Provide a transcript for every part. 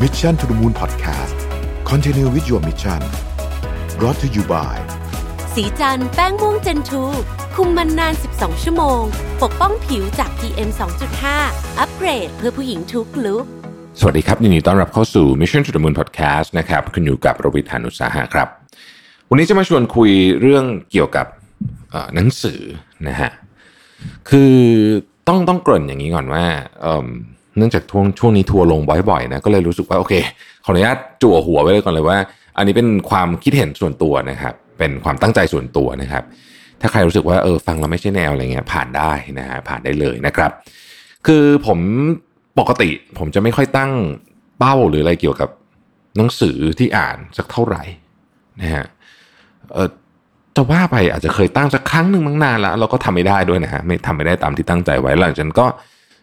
Mission to the Moon Podcast Continue with your mission brought to you by สีจันแป้งม่วงเจนทูคุมมันนาน 12 ชั่วโมง ปกป้องผิวจาก PM 2.5 อัปเกรดเพื่อผู้หญิงทุกลุกสวัสดีครับยินดีต้อนรับเข้าสู่ Mission to the Moon Podcast นะครับคุณอยู่กับรวิทยานุสาหะครับ วันนี้จะมาชวนคุยเรื่องเกี่ยวกับเอ่อหนังสือนะฮะคือต้องต้องเกริ่นอย่างนี้ก่อนว่า เนื่องจากช่วงช่วงนี้ทัวร์ลงบ่อยๆนะก็เลยรู้สึกว่าโอเคขออนุญาตจั่วหัวไว้เลยก่อนเลยว่า อันนี้เป็นความคิดเห็นส่วนตัวนะครับเป็นความตั้งใจส่วนตัวนะครับ ถ้าใครรู้สึกว่าเออฟังแล้วไม่ใช่แนวอะไรเงี้ยผ่านได้นะฮะผ่านได้เลยนะครับ คือผมปกติผมจะไม่ค่อยตั้งเป้าหรืออะไรเกี่ยวกับหนังสือที่อ่านสักเท่าไหร่นะฮะเออจะว่าไปอาจจะเคยตั้งสักครั้งหนึ่งมั้งนานแล้วเราก็ทำไม่ได้ด้วยนะฮะไม่ทำไม่ได้ตามที่ตั้งใจไว้หลังจากนั้นก็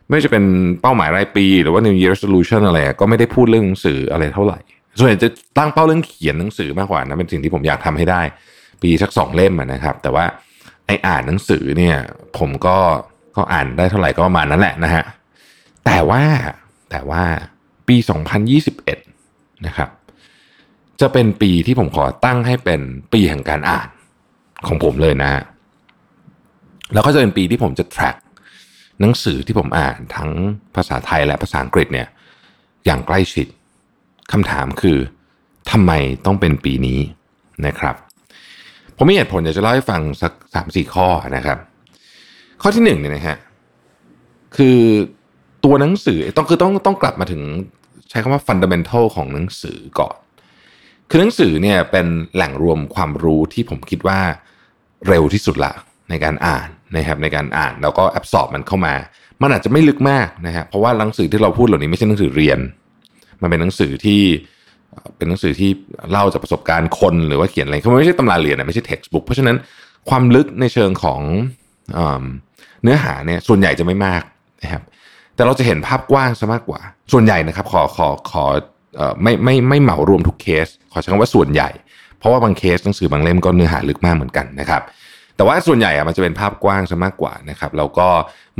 ไม่จะเป็นเป้าหมายรายปี หรือว่า New Year Resolution อะไรก็ไม่ได้พูดเรื่องหนังสืออะไรเท่าไหร่ ส่วนใหญ่จะตั้งเป้าเรื่องเขียนหนังสือมากกว่านะเป็นสิ่งที่ผมอยากทำให้ได้ ปีสักสองเล่มนะครับ แต่ว่าไออ่านหนังสือเนี่ย ผมก็ก็อ่านได้เท่าไหร่ก็ประมาณนั้นแหละนะฮะแต่ว่าแต่ว่าปี 2021 นะครับ จะเป็นปีที่ผมขอตั้งให้เป็นปีแห่งการอ่านของผมเลยนะ แล้วก็จะเป็นปีที่ผมจะ track หนังสือที่ผมอ่านทั้งภาษาไทยและภาษาอังกฤษเนี่ยอย่างใกล้ชิดคำถามคือทำไมต้องเป็นปีนี้นะครับ ผมมีเหตุผลอยากจะเล่าให้ฟังสักสามสี่ข้อนะครับ ข้อที่หนึ่งเนี่ยนะฮะคือตัวหนังสือต้องคือต้องต้องกลับมาถึงใช้คำว่าฟันดัมเ n นทัลของหนังสือก่อน คือหนังสือเนี่ยเป็นแหล่งรวมความรู้ที่ผมคิดว่าเร็วที่สุดละ ในการอ่านนะครับในการอ่านแล้วก็แอบสอบมันเข้ามา มันอาจจะไม่ลึกมากนะฮะเพราะว่าหนังสือที่เราพูดเหล่านี้ไม่ใช่หนังสือเรียน มันเป็นหนังสือที่เป็นหนังสือที่เล่าจากประสบการณ์คนหรือว่าเขียนอะไรคือมันไม่ใช่ตำราเรียนนะไม่ใช่ textbook เพราะฉะนั้นความลึกในเชิงของเอเนื้อหาเนี่ยส่วนใหญ่จะไม่มากนะครับแต่เราจะเห็นภาพกว้างซะมากกว่า ส่วนใหญ่นะครับขอขอขอไม่ไม่ไม่เหมารวมทุกเคส ขอใช้คำว่าส่วนใหญ่ เพราะว่าบางเคสหนังสือบางเล่มก็เนื้อหาลึกมากเหมือนกันนะครับ แต่ว่าส่วนใหญ่อะมันจะเป็นภาพกว้างซะมากกว่านะครับแล้วก็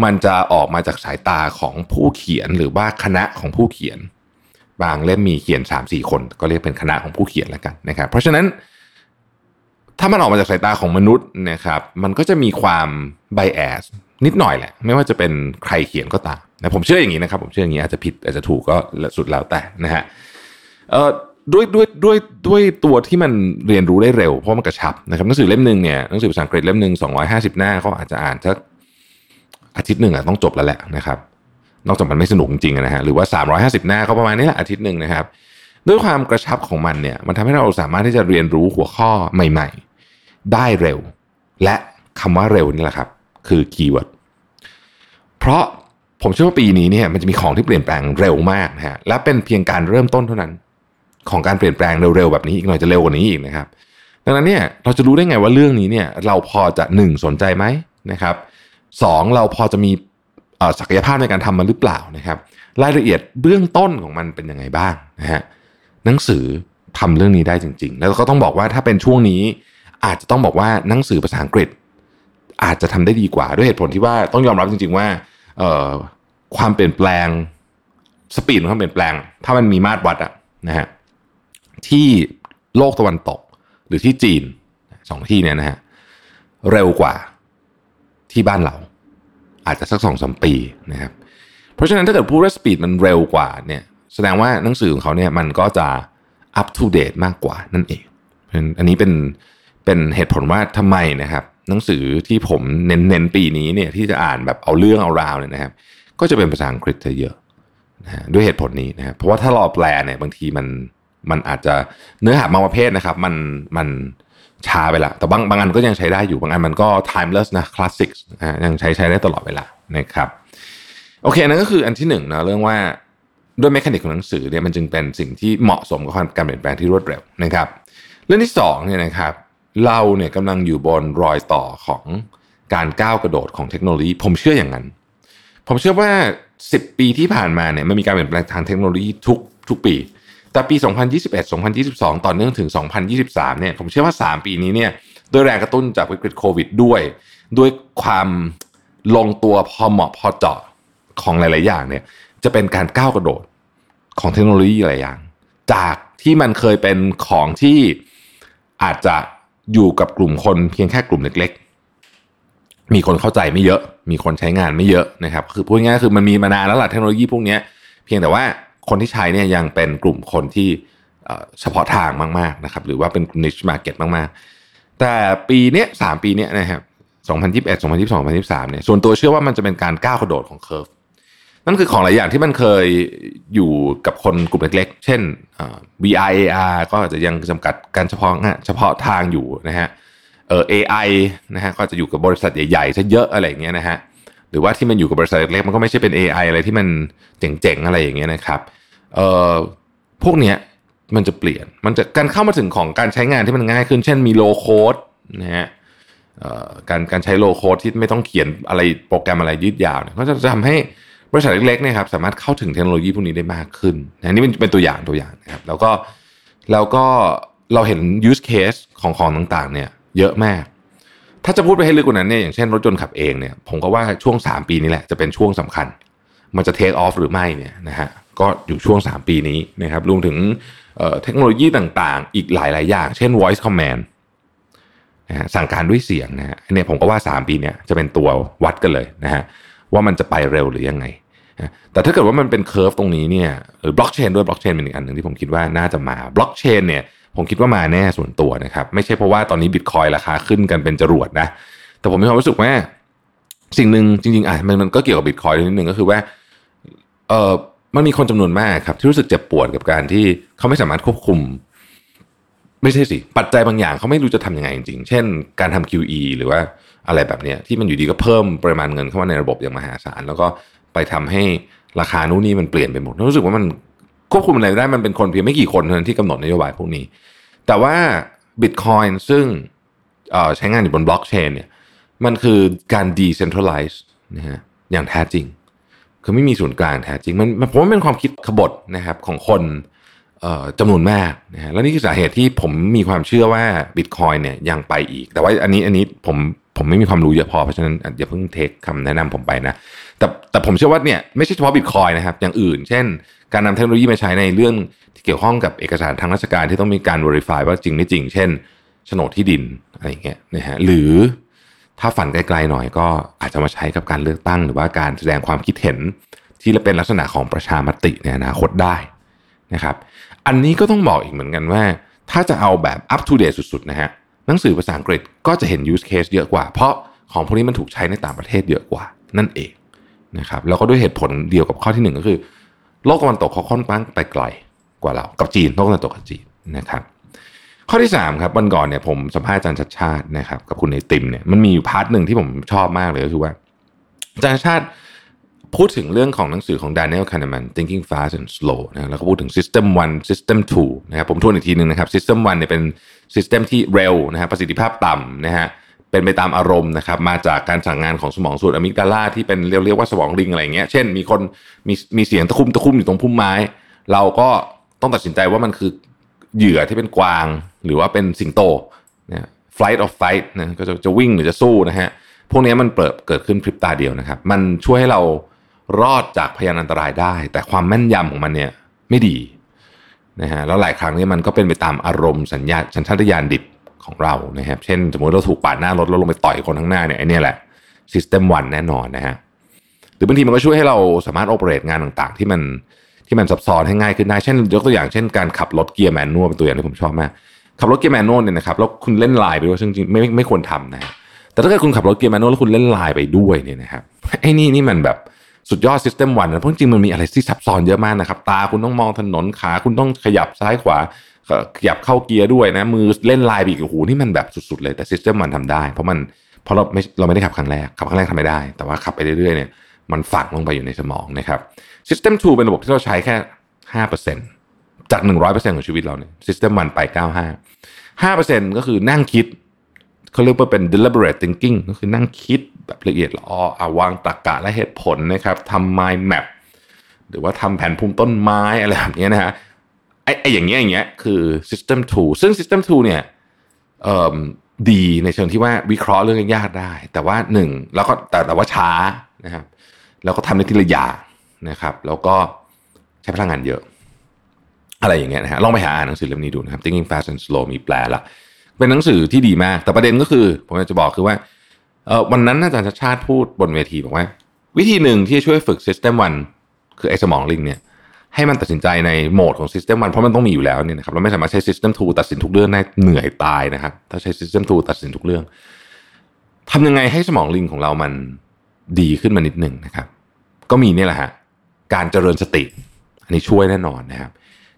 มันจะออกมาจากสายตาของผู้เขียนหรือว่าคณะของผู้เขียน บางเล่มมีเขียน3ามสี่คน ก็เรียกเป็นคณะของผู้เขียนแล้วกันนะครับ เพราะฉะนั้น ถ้ามันออกมาจากสายตาของมนุษย์นะครับมันก็จะมีความไบแอสนิดหน่อยแหละ ไม่ว่าจะเป็นใครเขียนก็ตามนะผมเชื่ออย่างนี้นะครับ ผมเชื่ออย่างนี้อาจจะผิดอาจจะถูกก็สุดแล้วแต่นะฮะเอ่อ ด้วยด้วยด้วยด้วยตัวที่มันเรียนรู้ได้เร็วเพราะมันกระชับนะครับหนังสือเล่มหนึ่งเนี่ยหนังสือภาษาอังกฤษเล่มหนึ่งสองร้อยห้าสิบหน้าเขาอาจจะอ่านสักอาทิตย์หนึ่งอะต้องจบแล้วแหละนะครับ นอกจากมันไม่สนุกจริงๆนะฮะหรือว่า350หน้าก็ประมาณนี้แหละอาทิตย์หนึ่งนะครับ ด้วยความกระชับของมันเนี่ย มันทำให้เราสามารถที่จะเรียนรู้หัวข้อใหม่ ๆ ได้เร็ว และคำว่าเร็วนี่แหละครับ คือ keyword เพราะผมเชื่อว่าปีนี้เนี่ยมันจะมีของที่เปลี่ยนแปลงเร็วมากนะฮะและเป็นเพียงการเริ่มต้นเท่านั้น ของการเปลี่ยนแปลงเร็วๆแบบนี้อีกหน่อยจะเร็วกว่านี้อีกนะครับ ดังนั้นเนี่ยเราจะรู้ได้ไงว่าเรื่องนี้เนี่ยเราพอจะหนึ่งสนใจไหมนะครับสองเราพอจะมีศักยภาพในการทำมันหรือเปล่านะครับ รายละเอียดเบื้องต้นของมันเป็นยังไงบ้างนะฮะหนังสือทำเรื่องนี้ได้จริง ๆ แล้วก็ต้องบอกว่าถ้าเป็นช่วงนี้อาจจะต้องบอกว่าหนังสือภาษาอังกฤษ อาจจะทำได้ดีกว่าด้วยเหตุผลที่ว่าต้องยอมรับจริง ๆ ว่าเความเปลี่ยนแปลงสปีดของความเปลี่ยนแปลง ถ้ามันมีมาตรวัดอะนะฮะ ที่โลกตะวันตกหรือที่จีนสองที่เนี่ยนะฮะเร็วกว่าที่บ้านเรา อาจจะสักสองสมปีนะครับเพราะฉะนั้นถ้าเกิดพูดว่าสปีดมันเร็วกว่าเนี่ยแสดงว่าหนังสือของเขาเนี่ยมันก็จะ up to date มากกว่านั่นเองเพราะฉะนั้นอันนี้เป็นเป็นเหตุผลว่าทำไมนะครับ หนังสือที่ผมเน้นเน้นปีนี้เนี่ยที่จะอ่านแบบเอาเรื่องเอาราวเนี่ยนะครับ ก็จะเป็นภาษาอังกฤษเยอะนะฮะด้วยเหตุผลนี้นะครับเพราะว่าถ้ารอแปลเนี่ยบางทีมัน มันอาจจะเนื้อหาบางประเภทนะครับ มันมันช้าไปละแต่บางบางอันก็ยังใช้ได้อยู่บางอันมันก็ timeless นะ classic นะยังใช้ใช้ได้ตลอดเวลานะครับโอเคอันนั้นก็คืออันที่หนึ่งนะเรื่องว่าด้วยเมคานิกของหนังสือเนี่ยมันจึงเป็นสิ่งที่เหมาะสมกับการเปลี่ยนแปลงที่รวดเร็วนะครับ เรื่องที่สองเนี่ยนะครับเราเนี่ยกำลังอยู่บนรอยต่อของการก้าวกระโดดของเทคโนโลยี ผมเชื่ออย่างนั้น ผมเชื่อว่า 10 ปีที่ผ่านมาเนี่ยมันมีการเปลี่ยนแปลงทางเทคโนโลยีทุกทุกปี แต่ปี 2021 2022 ต่อเนื่องถึง 2023 เนี่ย ผมเชื่อว่า 3 ปีนี้เนี่ยด้วยแรงกระตุ้นจากวิกฤตโควิดด้วย ด้วยความลงตัวพอเหมาะพอเจาะของหลาย ๆ อย่างเนี่ย จะเป็นการก้าวกระโดดของเทคโนโลยีหลายอย่าง จากที่มันเคยเป็นของที่อาจจะอยู่กับกลุ่มคนเพียงแค่กลุ่มเล็ก ๆ มีคนเข้าใจไม่เยอะ มีคนใช้งานไม่เยอะนะครับ คือพูดง่ายๆคือมันมีมานานแล้วล่ะเทคโนโลยีพวกนี้เพียงแต่ว่า คนที่ใช้เนี่ยยังเป็นกลุ่มคนที่เฉพาะทางมากๆนะครับ หรือว่าเป็น niche market มากๆ แต่ปีเนี้ยสามปีเนี้ยนะครับ2021 2022 2023เนี่ยส่วนตัวเชื่อว่ามันจะเป็นการก้าวกระโดดของ curve นั่นคือของหลายอย่างที่มันเคยอยู่กับคนกลุ่มเล็กๆ เช่น VR AR ก็อาจจะยังจำกัดการเฉพาะเฉพาะทางอยู่นะฮะเออ AI นะฮะก็จะอยู่กับบริษัทใหญ่ๆซะเยอะอะไรอย่างเงี้ยนะฮะหรือว่าที่มันอยู่กับบริษัทเล็กๆมันก็ไม่ใช่เป็น AI อะไรที่มันเจ๋งๆอะไรอย่างเงี้ยนะครับ เอ่อพวกเนี้ยมันจะเปลี่ยน มันจะการเข้ามาถึงของการใช้งานที่มันง่ายขึ้น เช่นมีโลโคดนะฮะการการใช้โลโคดที่ไม่ต้องเขียนอะไรโปรแกรมอะไรยืดยาวเนี่ยก็จะทำให้บริษัทเล็กๆเนี่ยครับสามารถเข้าถึงเทคโนโลยีพวกนี้ได้มากขึ้นอันนี้เป็นตัวอย่างตัวอย่างนะครับ แล้วก็แล้วก็เราเห็น use case ของของต่างๆ เนี่ยเยอะมาก ถ้าจะพูดไปให้ลึกกว่านั้นเนี่ยอย่างเช่นรถยนต์ขับเองเนี่ยผมก็ว่าช่วง 3 ปีนี้แหละจะเป็นช่วงสำคัญ มันจะ take off หรือไม่เนี่ยนะฮะ ก็อยู่ช่วง 3 ปีนี้นะครับรวมถึงเทคโนโลยีต่างๆ อีกหลาย ๆ อย่าง เช่น voice command นะฮะสั่งการด้วยเสียงนะฮะเนี่ยผมก็ว่า 3 ปีเนี่ยจะเป็นตัววัดกันเลยนะฮะว่ามันจะไปเร็วหรือยังไงแต่ถ้าเกิดว่ามันเป็น curve ตรงนี้เนี่ยหรือบล็อกเชนด้วยบล็อกเชนเป็นอีกอันหนึ่งที่ผมคิดว่าน่าจะมาบล็อกเชนเนี่ยผมคิดว่ามาแน่ส่วนตัวนะครับ ไม่ใช่เพราะว่าตอนนี้บิตคอยราคาขึ้นกันเป็นจรวดนะ แต่ผมมีความรู้สึกว่าสิ่งหนึ่งจริงๆอะมันมันก็เกี่ยวกับบิตคอยนิดนึงก็คือว่าเออ มันมีคนจำนวนมากครับ ที่รู้สึกเจ็บปวดกับการที่เขาไม่สามารถควบคุม ไม่ใช่สิ ปัจจัยบางอย่างเขาไม่รู้จะทํำยังไงจริงๆ เช่น การทำ QE หรือว่าอะไรแบบนี้ที่มันอยู่ดีก็เพิ่มปริมาณเงินเข้ามาในระบบอย่างมหาศาล แล้วก็ไปทำให้ราคานู้นนี่มันเปลี่ยนไปหมดรู้สึกว่ามันควบคุมอะไรได้มันเป็นคนเพียงไม่กี่คนเท่านั้นที่กำหนดนโยบายพวกนี้ แต่ว่า Bitcoin ซึ่งใช้งานอยู่บนบล็อกเชนเนี่ยมันคือการ decentralize นะฮะอย่างแท้จริง คือไม่มีศูนย์กลางแท้จริงมันผมว่าเป็นความคิดขบฏนะครับของคนจำนวนมากนะฮะและนี่คือสาเหตุที่ผมมีความเชื่อว่า Bitcoin เนี่ยยังไปอีก แต่ว่าอันนี้อันนี้ผมผมไม่มีความรู้เยอะพอเพราะฉะนั้นอย่าเพิ่งเทคคำแนะนำผมไปนะแต่แต่ผมเชื่อว่าเนี่ยไม่ใช่เฉพาะบิตคอยนะครับ อย่างอื่น เช่น การนำเทคโนโลยีมาใช้ในเรื่องที่เกี่ยวข้องกับเอกสารทางราชการที่ต้องมีการ verify ว่าจริงไม่จริง เช่นโฉนดที่ดินอะไรเงี้ยนะฮะหรือ ถ้าฝันไกลๆหน่อยก็อาจจะมาใช้กับการเลือกตั้ง หรือว่าการแสดงความคิดเห็น ที่เป็นลักษณะของประชามติในอนาคตได้นะครับ อันนี้ก็ต้องบอกอีกเหมือนกันว่า ถ้าจะเอาแบบ up to date สุดๆนะฮะหนังสือภาษาอังกฤษก็จะเห็น use case เยอะกว่า เพราะของพวกนี้มันถูกใช้ในต่างประเทศเยอะกว่า นั่นเองนะครับแล้วก็ด้วยเหตุผลเดียวกับข้อที่หนึ่งก็คือ โลกตะวันตกเขาค่อนข้างไปไกลกว่าเรา กับจีนโลกตะวันตกกับจีนนะครับ ข้อที่3ครับวันก่อนเนี่ยผมสัมภาษณ์อาจารย์ชัชชาตินะครับกับคุณไอติมเนี่ยมันมีอยู่ part หนึ่งที่ผมชอบมากเลยก็คือว่าอาจารย์ชัชชาติพูดถึงเรื่องของหนังสือของ Daniel Kahneman Thinking Fast and Slow นะแล้วก็พูดถึง System 1 System 2นะครับผมทวนอีกทีหนึ่งนะครับ System 1เนี่ยเป็น System ที่เร็วนะฮะประสิทธิภาพต่ำนะฮะเป็นไปตามอารมณ์นะครับมาจากการสั่งงานของสมองส่วนอะมิกดาลาที่เป็นเรียกเรียกว่าสมองลิงอะไรเงี้ยเช่นมีคนมีมีเสียงตะคุ่มตะคุ่มอยู่ตรงพุ่มไม้ เราก็ต้องตัดสินใจว่ามันคือเหยื่อที่เป็นกวาง หรือว่าเป็นสิงโตนะ flight of fight นะก็จะจะวิ่งหรือจะสู้นะฮะพวกนี้มันเปิดเกิดขึ้นพริบตาเดียวนะครับ มันช่วยให้เรารอดจากพยานอันตรายได้ แต่ความแม่นยำของมันเนี่ยไม่ดีนะฮะแล้วหลายครั้งนี่มันก็เป็นไปตามอารมณ์สัญญาสัญชาตญาณดิบของเรานะครับ เช่น สมมติเราถูกปาดหน้ารถแล้วลงไปต่อยคนข้างหน้าเนี่ยไอ้นี่แหละ System 1 แน่นอนนะฮะหรือบางทีมันก็ช่วยให้เราสามารถ operate งานต่างๆ ที่มันที่มันซับซ้อนให้ง่ายขึ้นได้ เช่น ยกตัวอย่างเช่นการขับรถเกียร์ manual เป็นตัวอย่างที่ผมชอบมาก ขับรถเกียร์ manual เนี่ยนะครับแล้วคุณเล่นไลน์ไปด้วยซึ่งจริงไม่ไม่ควรทำนะแต่ถ้าเกิดคุณขับรถเกียร์แมนนวลแล้วคุณเล่นไลน์ไปด้วยเนี่ยนะครับไอ้นี่นี่มันแบบสุดยอด System 1นนะเพราะจริงมันมีอะไรที่ซับซ้อนเยอะมากนะครับ ตาคุณต้องมองถนนขา คุณต้องขยับซ้ายขวา ขยับเข้าเกียร์ด้วยนะ มือเล่นไลน์อีกโอ้โหนี่มันแบบสุดๆเลยแต่ System มันทำได้ เพราะมันเพราะเราไม่เราไม่ได้ขับครั้งแรกขับครั้งแรกทำไม่ได้ แต่ว่าขับไปเรื่อยๆเนี่ยมันฝังลงไปอยู่ในสมองนะครับ System 2เป็นระบบที่เราใช้แค่ห้าเปอร์เซ็นต์จากหนึ่งร้อยเปอร์เซ็นต์ของชีวิตเราเนี่ย System มันไปเก้าห้า ห้าเปอร์เซ็นต์ก็คือนั่งคิดเขาเรียกว่าเป็น deliberate thinking ก็คือนั่งคิดแบบละเอียดละออวางตรรกะและเหตุผลนะครับทำ mind map หรือว่าทำแผนภูมิต้นไม้อะไรแบบนี้นะฮะไอ้ไอ้อย่างเงี้ยอย่างเงี้ยคือ system 2 ซึ่ง system 2เนี่ยดีในเชิงที่ว่าวิเคราะห์เรื่องยากได้ แต่ว่าหนึ่งแล้วก็แต่แต่ว่าช้านะครับแล้วก็ทำในทีละอย่างนะครับ แล้วก็ใช้พลังงานเยอะ อะไรอย่างเงี้ยนะฮะลองไปหาอ่านหนังสือเล่มนี้ดูนะครับ Thinking Fast and Slow มีแปลละเป็นหนังสือที่ดีมาก แต่ประเด็นก็คือ ผมอยากจะบอกคือว่าเออวันนั้นอาจารย์ชาชาติพูดบนเวทีบอกว่า วิธีหนึ่งที่จะช่วยฝึก System 1 คือไอ้สมองลิงเนี่ยให้มันตัดสินใจในโหมดของ System 1 เพราะมันต้องมีอยู่แล้วเนี่ยนะครับเราไม่สามารถใช้ System 2 ตัดสินทุกเรื่องได้เหนื่อยตายนะครับ ถ้าใช้ System 2 ตัดสินทุกเรื่องทำยังไงให้สมองลิงของเรามันดีขึ้นมานิดหนึ่งนะครับ ก็มีเนี่ยแหละฮะการเจริญสติ อันนี้ช่วยแน่นอนนะครับ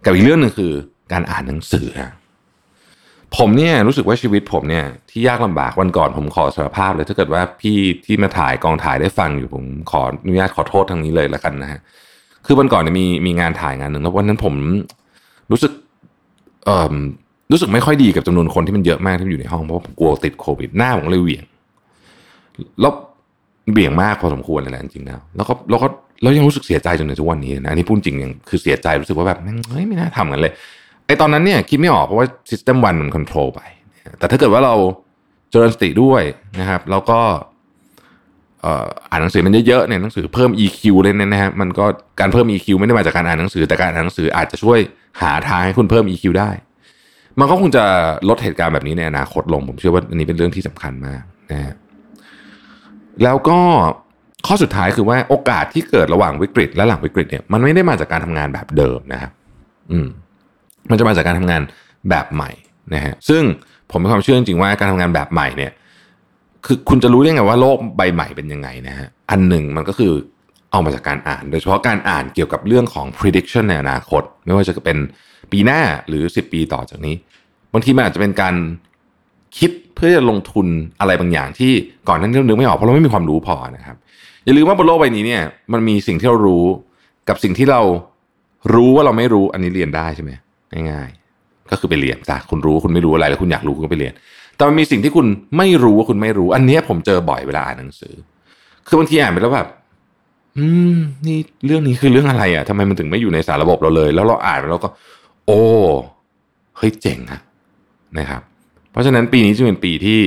กับอีกเรื่องหนึ่งคือการอ่านหนังสือผมเนี่ยรู้สึกว่าชีวิตผมเนี่ยที่ยากลำบากวันก่อนผมขอสารภาพเลย ถ้าเกิดว่าพี่ที่มาถ่ายกองถ่ายได้ฟังอยู่ผมขออนุญาตขอโทษทางนี้เลยล้วกันนะฮะคือวันก่อนเนี่ยมีมีงานถ่ายงานหนึ่งแล้ววันนั้นผมรู้สึกเอ่อรู้สึกไม่ค่อยดีกับจำนวนคนที่มันเยอะมากที่อยู่ในห้องเพราะผมกลัวติดโควิดหน้าผมเลยเหวี่ยงแล้ว เบี่ยงมากพอสมควรเลยแหละจริงๆแล้วแล้วก็แล้วก็แล้วยังรู้สึกเสียใจจนถึงทุกวันนี้นะอันนี้พูดจริงยังคือเสียใจรู้สึกว่าแบบเฮ้ยไม่น่าทำกันเลยไอตอนนั้นเนี่ยคิดไม่ออกเพราะว่า System 1มันคอนโทรลไป แต่ถ้าเกิดว่าเราเจริญสติด้วยนะครับ แล้วก็อ่านหนังสือมันเยอะๆเนี่ยหนังสือเพิ่ม EQ เลยนะฮะมันก็การเพิ่ม EQ ไม่ได้มาจากการอ่านหนังสือแต่การอ่านหนังสืออาจจะช่วยหาทางให้คุณเพิ่ม EQ ได้ มันก็คงจะลดเหตุการณ์แบบนี้ในอนาคตลง ผมเชื่อว่าอันนี้เป็นเรื่องที่สำคัญมากนะฮะ แล้วก็ข้อสุดท้ายคือว่าโอกาสที่เกิดระหว่างวิกฤต และหลังวิกฤตเนี่ยมันไม่ได้มาจากการทำงานแบบเดิมนะครับอืมมันจะมาจากการทำงานแบบใหม่นะฮะซึ่งผมมีความเชื่อจริงๆว่าการทำงานแบบใหม่เนี่ย คือคุณจะรู้ได้ไงว่าโลกใบใหม่เป็นยังไงนะฮะอันหนึ่งมันก็คือเอามาจากการอ่าน โดยเฉพาะการอ่านเกี่ยวกับเรื่องของ prediction ในอนาคต ไม่ว่าจะเป็นปีหน้าหรือ 10 ปีต่อจากนี้บางทีมันอาจจะเป็นการ คิดเพื่อจะลงทุนอะไรบางอย่างที่ก่อนนั้นเรานึกไม่ออกเพราะเราไม่มีความรู้พอนะครับ อย่าลืมว่าบนโลกใบนี้เนี่ยมันมีสิ่งที่เรารู้กับสิ่งที่เรารู้ว่าเราไม่รู้อันนี้เรียนได้ใช่ไหมง่ายๆก็คือไปเรียนจ้ะคุณรู้คุณไม่รู้อะไรแล้วคุณอยากรู้คุณก็ไปเรียน แต่มันมีสิ่งที่คุณไม่รู้ว่าคุณไม่รู้ อันนี้ผมเจอบ่อยเวลาอ่านหนังสือ คือบางทีอ่านไปแล้วแบบอืม นี่เรื่องนี้คือเรื่องอะไรอะทำไมมันถึงไม่อยู่ในสารระบบเราเลย แล้วเราอ่านไปแล้วก็ โอ้เฮ้ยเจ๋งอะนะครับ เพราะฉะนั้นปีนี้จะเป็นปีที่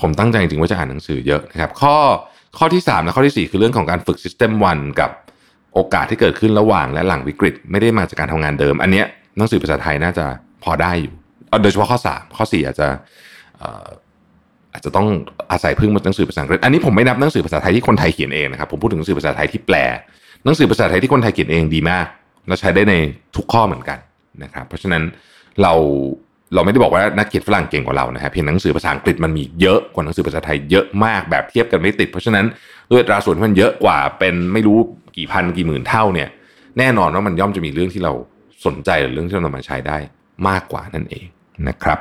ผมตั้งใจจริงๆว่าจะอ่านหนังสือเยอะนะครับ ข้อข้อที่สามและข้อที่สี่คือเรื่องของการฝึก System 1 กับโอกาสที่เกิดขึ้นระหว่างและหลังวิกฤต ไม่ได้มาจากการทำงานเดิม อันเนี้ยหนังสือภาษาไทยน่าจะพอได้อยู่โดยเฉพาะข้อสามข้อสี่อาจจะอาจจะต้องอาศัยพึ่งหนังสือภาษาอังกฤษอันนี้ผมไม่นับหนังสือภาษาไทยที่คนไทยเขียนเองนะครับผมพูดถึงหนังสือภาษาไทยที่แปล หนังสือภาษาไทยที่คนไทยเขียนเองดีมากและใช้ได้ในทุกข้อเหมือนกันนะครับ เพราะฉะนั้นเรา เราไม่ได้บอกว่านักเขียนฝรั่งเก่งกว่าเรานะครับเพียงหนังสือภาษาอังกฤษมันมีเยอะกว่าหนังสือภาษาไทยเยอะมากแบบเทียบกันไม่ติด เพราะฉะนั้นด้วยตราส่วนที่มันเยอะกว่าเป็นไม่รู้กี่พันกี่หมื่นเท่าเนี่ย แน่นอนว่ามันย่อมจะมีเรื่องที่เราสนใจหรือเรื่องที่เรานำมาใช้ได้มากกว่านั่นเองนะครับ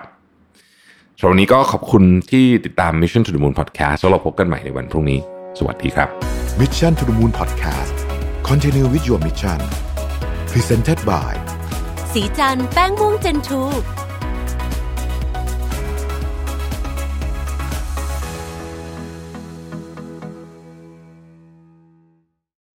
สำหรับวันนี้ก็ขอบคุณที่ติดตาม Mission to the Moon Podcast แล้วเราพบกันใหม่ในวันพรุ่งนี้ สวัสดีครับ Mission to the Moon Podcast Continue with your mission Presented by สีจันแป้งม่วงเจนทู